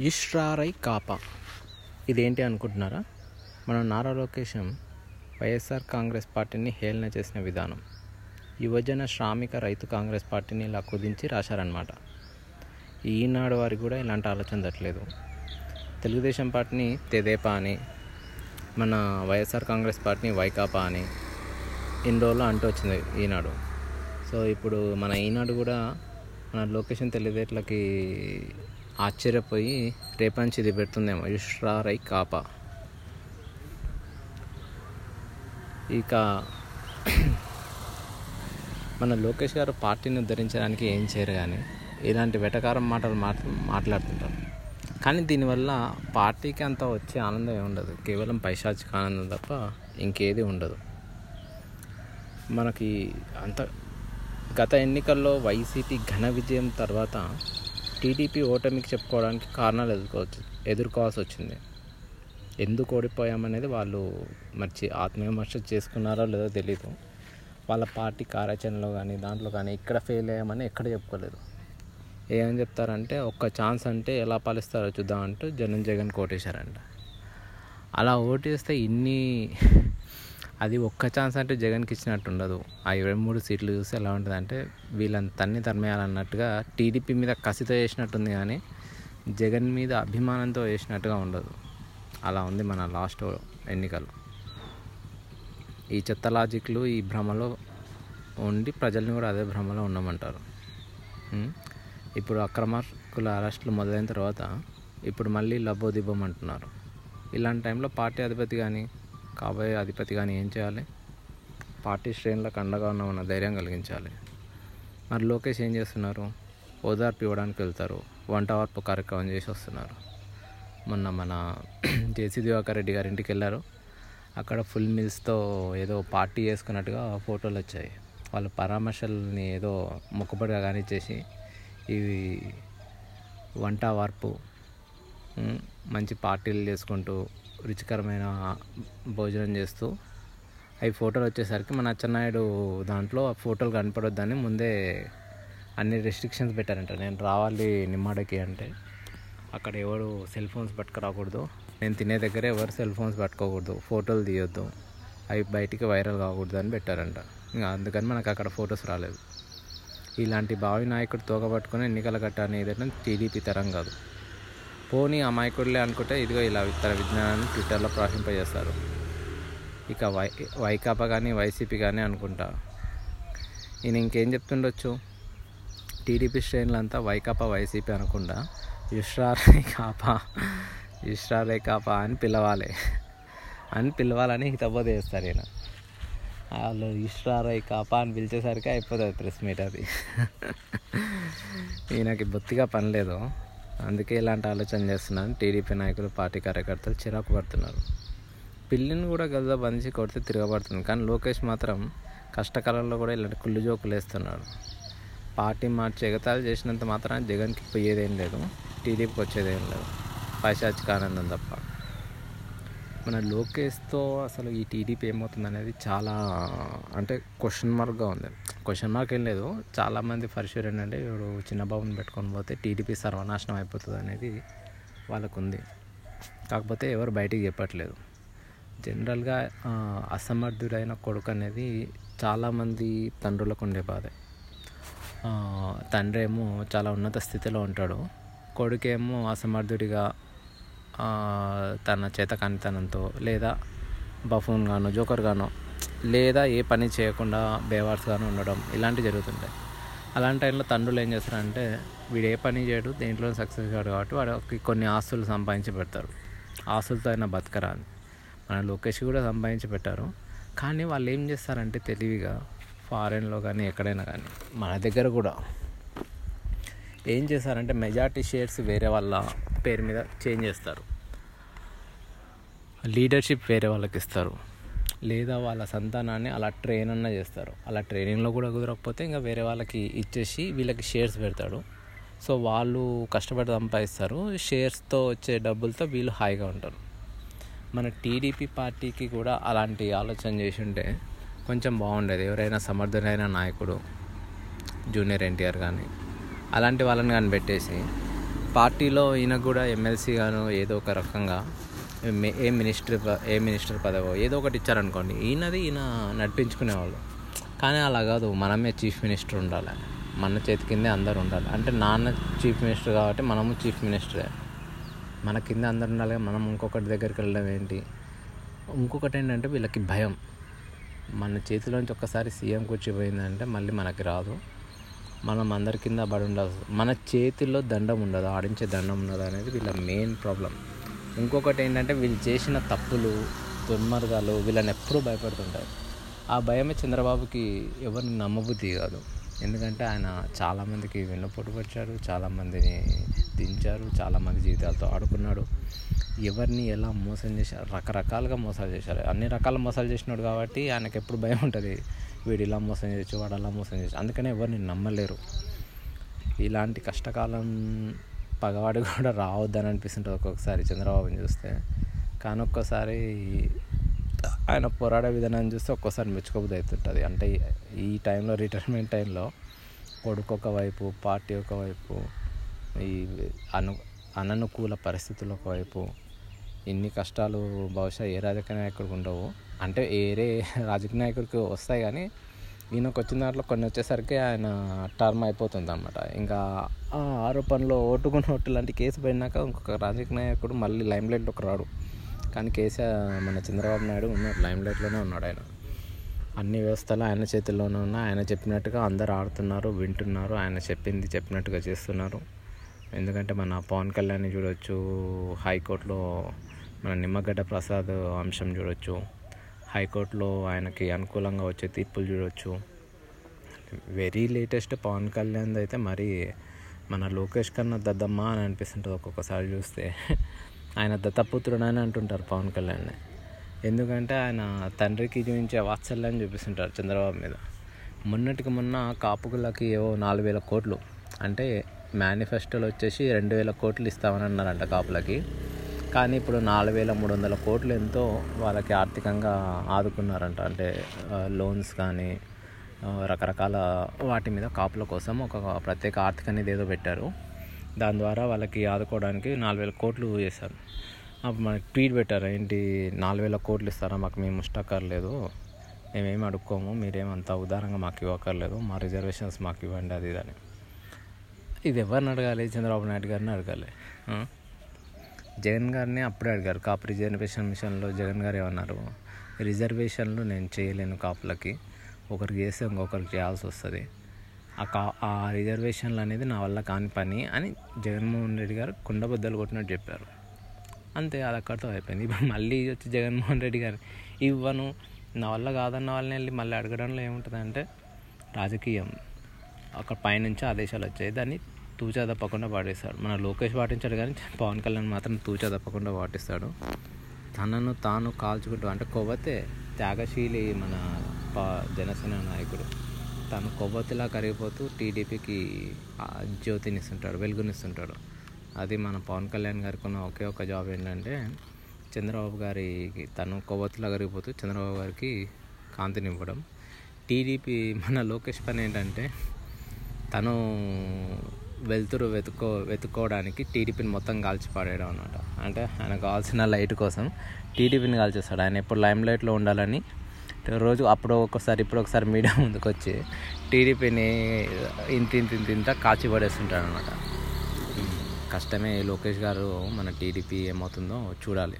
ఇష్రారై కాపా. ఇదేంటి అనుకుంటున్నారా? మన నారా లోకేశం వైఎస్ఆర్ కాంగ్రెస్ పార్టీని హేళన చేసిన విధానం. యువజన శ్రామిక రైతు కాంగ్రెస్ పార్టీని ఇలా కుదించి రాశారనమాట ఈనాడు వారికి కూడా ఇలాంటి ఆలోచన తట్టలేదు తెలుగుదేశం పార్టీని తెదేపా అని మన వైఎస్ఆర్ కాంగ్రెస్ పార్టీని వైకాపా అని ఇన్ని రోజులు అంటూ వచ్చింది ఈనాడు. సో ఇప్పుడు మన ఈనాడు కూడా మన లొకేషన్ తెలియదేట్లకి ఆశ్చర్యపోయి రేపంచి ఇది పెడుతుందేమో. యుష్రారై కాపా. ఇక మన లోకేష్ గారు పార్టీని ఉద్ధరించడానికి ఏం చేయరు కానీ ఇలాంటి వెటకారం మాటలు మాట్ మాట్లాడుతుంటారు. కానీ దీనివల్ల పార్టీకి అంత వచ్చే ఆనందం ఏమి ఉండదు. కేవలం పైశాచిక ఆనందం తప్ప ఇంకేది ఉండదు. మనకి అంత గత ఎన్నికల్లో వైసీపీ ఘన విజయం తర్వాత టీడీపీ ఓటమికి చెప్పుకోవడానికి కారణాలు ఎదుర్కోవచ్చు ఎదుర్కోవాల్సి వచ్చింది. ఎందుకు ఓడిపోయామనేది వాళ్ళు మర్చి ఆత్మవిమర్శ చేసుకున్నారో లేదో తెలీదు. వాళ్ళ పార్టీ కార్యాచరణలో కానీ దాంట్లో కానీ ఇక్కడ ఫెయిల్ అయ్యామని ఎక్కడ చెప్పుకోలేదు. ఏమని చెప్తారంటే ఒక్క ఛాన్స్ అంటే ఎలా పాలిస్తారో చూద్దామంటూ జగన్ జగన్ కోటేశారంట. అలా ఓటేస్తే ఇన్ని అది ఒక్క ఛాన్స్ అంటే జగన్కి ఇచ్చినట్టు ఉండదు ఆ ఇరవై మూడు సీట్లు చూస్తే ఎలా ఉంటుంది అంటే వీళ్ళని తన్ని తరిమేయాలన్నట్టుగా టీడీపీ మీద కసితో వేసినట్టుంది కానీ జగన్ మీద అభిమానంతో వేసినట్టుగా ఉండదు. అలా ఉంది మన లాస్ట్ ఎన్నికలు. ఈ చెత్త లాజిక్లు ఈ భ్రమలో ఉండి ప్రజల్ని కూడా అదే భ్రమలో ఉండమంటారు. ఇప్పుడు అక్రమార్కుల అరెస్టులు మొదలైన తర్వాత ఇప్పుడు మళ్ళీ లబ్బో దిబ్బమంటున్నారు ఇలాంటి టైంలో పార్టీ అధిపతి కానీ కాబోయే అధిపతి కానీ ఏం చేయాలి? పార్టీ శ్రేణులకు అండగా ఉన్నామన్న ధైర్యం కలిగించాలి. మరి లోకేష్ ఏం చేస్తున్నారు? ఓదార్పు ఇవ్వడానికి వెళ్తారు. వంట వార్పు కార్యక్రమం చేసి వస్తున్నారు. మొన్న మన జేసీ దివాకర్ రెడ్డి గారి ఇంటికి వెళ్ళారు. అక్కడ ఫుల్ మీల్స్తో ఏదో పార్టీ చేసుకున్నట్టుగా ఫోటోలు వచ్చాయి. వాళ్ళ పరామర్శల్ని ఏదో మొక్కుబడిగా కానీ చేసి ఇవి వంట వార్పు మంచి పార్టీలు చేసుకుంటూ రుచికరమైన భోజనం చేస్తూ అవి ఫోటోలు వచ్చేసరికి మన అచ్చెన్నాయుడు దాంట్లో ఆ ఫోటోలు కనపడొద్దని ముందే అన్ని రెస్ట్రిక్షన్స్ పెట్టారంట. నేను రావాలి నిమ్మాడకి అంటే అక్కడ ఎవరు సెల్ ఫోన్స్ పట్టుకురాకూడదు. నేను తినే దగ్గర ఎవరు సెల్ ఫోన్స్ పట్టుకోకూడదు. ఫోటోలు తీయొద్దు. అవి బయటికి వైరల్ కాకూడదు అని పెట్టారంట. ఇంకా అందుకని మనకు అక్కడ ఫొటోస్ రాలేదు. ఇలాంటి భావి నాయకుడు తోగబట్టుకుని ఎన్నికల గట్ట అనేది టీడీపీ తరం కాదు. పోనీ అమాయకుడులే అనుకుంటే ఇదిగో ఇలా తన విజ్ఞానాన్ని ట్విట్టర్లో ప్రవహింపజేస్తారు. ఇక వై వైకాపా కానీ వైసీపీ కానీ అనుకుంటా. ఈయన ఇంకేం చెప్తుండొచ్చు? టీడీపీ శ్రేణులంతా వైకాపా వైసీపీ అనుకుండా యుష్రారే కాపా యుష్రారే కాపా అని పిలవాలి. అని పిలవాలని హితబోధ చేస్తారు ఈయన. వాళ్ళు ఇష్రారై కాపా అని పిలిచేసరికి అయిపోతుంది ప్రెస్ మీట్ అది. ఈయనకి బొత్తిగా పని లేదు. అందుకే ఇలాంటి ఆలోచన చేస్తున్నాను. టీడీపీ నాయకులు పార్టీ కార్యకర్తలు చిరాకు పడుతున్నారు. పిల్లిని కూడా గల్దా బంధించి కొడితే తిరగబడుతుంది. కానీ లోకేష్ మాత్రం కష్టకాలంలో కూడా ఇలాంటి కుళ్ళు జోకులు వేస్తున్నాడు. పార్టీ మార్చి ఎగతాలు చేసినంత మాత్రం జగన్కి పోయేదేం లేదు. టీడీపీకి వచ్చేదేం లేదు. పైశాచిక ఆనందం తప్ప. మన లోకేష్తో అసలు ఈ టీడీపీ ఏమవుతుంది అనేది చాలా అంటే క్వశ్చన్ మార్క్గా ఉంది. క్వశ్చన్ మార్క్ ఏం లేదు. చాలామంది పరిశీలన ఏంటంటే ఇప్పుడు చిన్నబాబుని పెట్టుకొని పోతే టీడీపీ సర్వనాశనం అయిపోతుంది అనేది వాళ్ళకు ఉంది కాకపోతే ఎవరు బయటికి చెప్పట్లేదు. జనరల్గా అసమర్థుడైన కొడుకు అనేది చాలామంది తండ్రులకు ఉండే బాధ. తండ్రి ఏమో చాలా ఉన్నత స్థితిలో ఉంటాడు. కొడుకేమో అసమర్థుడిగా తన తన చేతకానితనంతో లేదా బఫూన్ గాను జోకర్ గాను లేదా ఏ పని చేయకుండా బేవార్స్గానే ఉండడం ఇలాంటివి జరుగుతుంటాయి. అలాంటి టైంలో తండ్రులు ఏం చేస్తారంటే వీడు ఏ పని చేయడు దేంట్లో సక్సెస్ కాడు కాబట్టి వాడికి కొన్ని ఆస్తులు సంపాదించి పెడతారు. ఆస్తులతో అయినా బతకరా అని. మన లోకేష్ కూడా సంపాదించి పెట్టారు. కానీ వాళ్ళు ఏం చేస్తారంటే తెలివిగా ఫారెన్లో కానీ ఎక్కడైనా కానీ మన దగ్గర కూడా ఏం చేస్తారంటే మెజార్టీ షేర్స్ వేరే వాళ్ళ పేరు మీద చేంజ్ చేస్తారు. లీడర్షిప్ వేరే వాళ్ళకి ఇస్తారు. లేదా వాళ్ళ సంతానాన్ని అలా ట్రైన్ అన్న చేస్తారు. అలా ట్రైనింగ్లో కూడా కుదరకపోతే ఇంకా వేరే వాళ్ళకి ఇచ్చేసి వీళ్ళకి షేర్స్ పెడతాడు. సో వాళ్ళు కష్టపడి సంపాదిస్తారు. షేర్స్తో వచ్చే డబ్బులతో వీళ్ళు హాయిగా ఉంటారు. మన టీడీపీ పార్టీకి కూడా అలాంటి ఆలోచన చేసి ఉంటే కొంచెం బాగుండేది. ఎవరైనా సమర్థుడైన నాయకుడు జూనియర్ ఎన్టీఆర్ కానీ అలాంటి వాళ్ళని కానీ పెట్టేసి పార్టీలో ఈయన కూడా ఎమ్మెల్సీ గాను ఏదో ఒక రకంగా ఏ మినిస్టర్ ఏ మినిస్టర్ పదవో ఏదో ఒకటి ఇచ్చారనుకోండి ఈయనది ఈయన నడిపించుకునేవాళ్ళు. కానీ అలా కాదు మనమే చీఫ్ మినిస్టర్ ఉండాలి. మన చేతి కిందే అందరు ఉండాలి. అంటే నాన్న చీఫ్ మినిస్టర్ కాబట్టి మనము చీఫ్ మినిస్టరే. మన కింద అందరు ఉండాలి మనం ఇంకొకటి దగ్గరికి వెళ్ళడం ఏంటి? ఇంకొకటి ఏంటంటే వీళ్ళకి భయం. మన చేతిలోంచి ఒక్కసారి సీఎం కూర్చిపోయిందంటే మళ్ళీ మనకి రాదు. మనం అందరి కింద పడి ఉండాలి మన చేతిలో దండం ఉండదు ఆడించే దండం ఉండదు అనేది వీళ్ళ మెయిన్ ప్రాబ్లం. ఇంకొకటి ఏంటంటే వీళ్ళు చేసిన తప్పులు దుర్మార్గాలు వీళ్ళని ఎప్పుడూ భయపడుతుంటారు. ఆ భయమే చంద్రబాబుకి ఎవరిని నమ్మబుద్ధి కాదు. ఎందుకంటే ఆయన చాలామందికి వెన్నుపోటు చాలామందిని దించారు చాలామంది జీవితాలతో ఆడుకున్నాడు. ఎవరిని ఎలా మోసం చేశారు రకరకాలుగా మోసాలు చేశారు. అన్ని రకాల మోసాలు చేసినాడు కాబట్టి ఆయనకి ఎప్పుడు భయం ఉంటుంది. వీడు ఇలా మోసం చేయొచ్చు వాడు అలా మోసం చేయొచ్చు. అందుకనే ఎవరిని నమ్మలేరు. ఇలాంటి కష్టకాలం పగవాడు కూడా రావద్దని అనిపిస్తుంటుంది ఒక్కొక్కసారి చంద్రబాబుని చూస్తే. కానీ ఒక్కోసారి ఆయన పోరాడే విధానాన్ని చూస్తే ఒక్కోసారి మెచ్చుకోబుద్ధి అవుతుంటుంది అంటే ఈ టైంలో రిటైర్మెంట్ టైంలో కొడుకు ఒకవైపు పార్టీ ఒకవైపు ఈ అను అననుకూల పరిస్థితులు ఒకవైపు ఇన్ని కష్టాలు బహుశా ఏ రాజకీయ నాయకుడికి ఉండవు. అంటే ఏరే రాజకీయ నాయకుడికి వస్తాయి కానీ ఈయనకు వచ్చిన దాంట్లో కొన్ని వచ్చేసరికి ఆయన టర్మ్ అయిపోతుంది అనమాట ఇంకా ఆ ఆరోపణలో ఓటుకున్న ఓటు లాంటి కేసు పడినాక ఇంకొక రాజకీయ నాయకుడు మళ్ళీ లైమ్ లైట్లోకి రాడు. కానీ కేసీఆర్ మన చంద్రబాబు నాయుడు ఉన్నాడు లైమ్ లైట్లోనే ఉన్నాడు ఆయన. అన్ని వ్యవస్థలు ఆయన చేతుల్లోనే ఉన్నా ఆయన చెప్పినట్టుగా అందరు ఆడుతున్నారు వింటున్నారు. ఆయన చెప్పింది చెప్పినట్టుగా చేస్తున్నారు. ఎందుకంటే మన పవన్ కళ్యాణ్ని చూడొచ్చు హైకోర్టులో మన నిమ్మగడ్డ ప్రసాద్ అంశం చూడొచ్చు. హైకోర్టులో ఆయనకి అనుకూలంగా వచ్చే తీర్పులు చూడొచ్చు. వెరీ లేటెస్ట్ పవన్ కళ్యాణ్ అయితే మరి మన లోకేష్ కన్నా దద్దమ్మ అని అనిపిస్తుంటుంది ఒక్కొక్కసారి చూస్తే. ఆయన దత్తపుత్రుడు అని అంటుంటారు పవన్ కళ్యాణ్ ఎందుకంటే ఆయన తండ్రికి చూపించే వాత్సల్యాన్ని చూపిస్తుంటారు చంద్రబాబు మీద. మొన్నటికి మొన్న కాపుకులకి ఏవో నాలుగు వేల కోట్లు అంటే మేనిఫెస్టోలు వచ్చేసి రెండు వేల కోట్లు ఇస్తామని అన్నారంట కాపులకి. కానీ ఇప్పుడు నాలుగు వేల మూడు వందల కోట్లు ఎంతో వాళ్ళకి ఆర్థికంగా ఆదుకున్నారంట. అంటే లోన్స్ కానీ రకరకాల వాటి మీద కాపుల కోసం ఒక ప్రత్యేక ఆర్థిక అనేది ఏదో పెట్టారు. దాని ద్వారా వాళ్ళకి ఆదుకోవడానికి నాలుగు వేల కోట్లు చేశారు. అప్పుడు మనకి ట్వీట్ పెట్టారు ఏంటి నాలుగు వేల కోట్లు ఇస్తారా? మాకు మేము ఇష్టక్కర్లేదు మేమేమి అడుక్కోము. మీరేమంత ఉదారంగా మాకు ఇవ్వక్కర్లేదు. మా రిజర్వేషన్స్ మాకు ఇవ్వండి అది ఇది అని. ఇది ఎవరిని అడగాలి? చంద్రబాబు నాయుడు గారిని అడగాలి. జగన్ గారిని అప్పుడే అడిగారు. కాపు రిజర్వేషన్ మిషన్లో జగన్ గారు ఏమన్నారు? రిజర్వేషన్లు నేను చేయలేను కాపులకి. ఒకరికి చేస్తే ఇంకొకరికి చేయాల్సి వస్తుంది. ఆ కా ఆ రిజర్వేషన్లు అనేది నా వల్ల కాని పని అని జగన్మోహన్ రెడ్డి గారు కుండబద్దలు కొట్టినట్టు చెప్పారు. అంతే అది అక్కడితో అయిపోయింది. ఇప్పుడు మళ్ళీ వచ్చి జగన్మోహన్ రెడ్డి గారు ఇవ్వను నా వల్ల కాదన్న వాళ్ళని వెళ్ళి మళ్ళీ అడగడంలో ఏముంటుంది అంటే రాజకీయం. అక్కడ పైనుంచి ఆదేశాలు వచ్చాయి. దాన్ని తూచా తప్పకుండా పాటిస్తాడు. మన లోకేష్ పాటించాడు కానీ పవన్ కళ్యాణ్ మాత్రం తూచా తప్పకుండా పాటిస్తాడు. తనను తాను కాల్చుకుంటూ అంటే కొవ్వతే త్యాగశీలి మన పా జనసేన నాయకుడు. తను కొవ్వతిలా కరిగిపోతూ టీడీపీకి జ్యోతినిస్తుంటాడు వెలుగునిస్తుంటాడు. అది మన పవన్ కళ్యాణ్ గారికి ఉన్న ఒకే ఒక జాబ్ ఏంటంటే చంద్రబాబు గారికి తను కొవ్వతిలా కరిగిపోతూ చంద్రబాబు గారికి కాంతినివ్వడం. టీడీపీ మన లోకేష్ పని ఏంటంటే తను వెళ్తురు వెతుక్కో వెతుక్కోవడానికి టీడీపీని మొత్తం కాల్చి పాడేయడం అనమాట అంటే ఆయన కావాల్సిన లైట్ కోసం టీడీపీని కాల్చేస్తాడు. ఆయన ఎప్పుడు లైమ్ లైట్లో ఉండాలని రోజు అప్పుడు ఒకసారి ఇప్పుడు ఒకసారి మీడియా ముందుకు వచ్చి టీడీపీని ఇంటి ఇంటి ఇంటి ఇంత కాచి పడేస్తుంటాడు అనమాట కష్టమే లోకేష్ గారు మన టీడీపీ ఏమవుతుందో చూడాలి.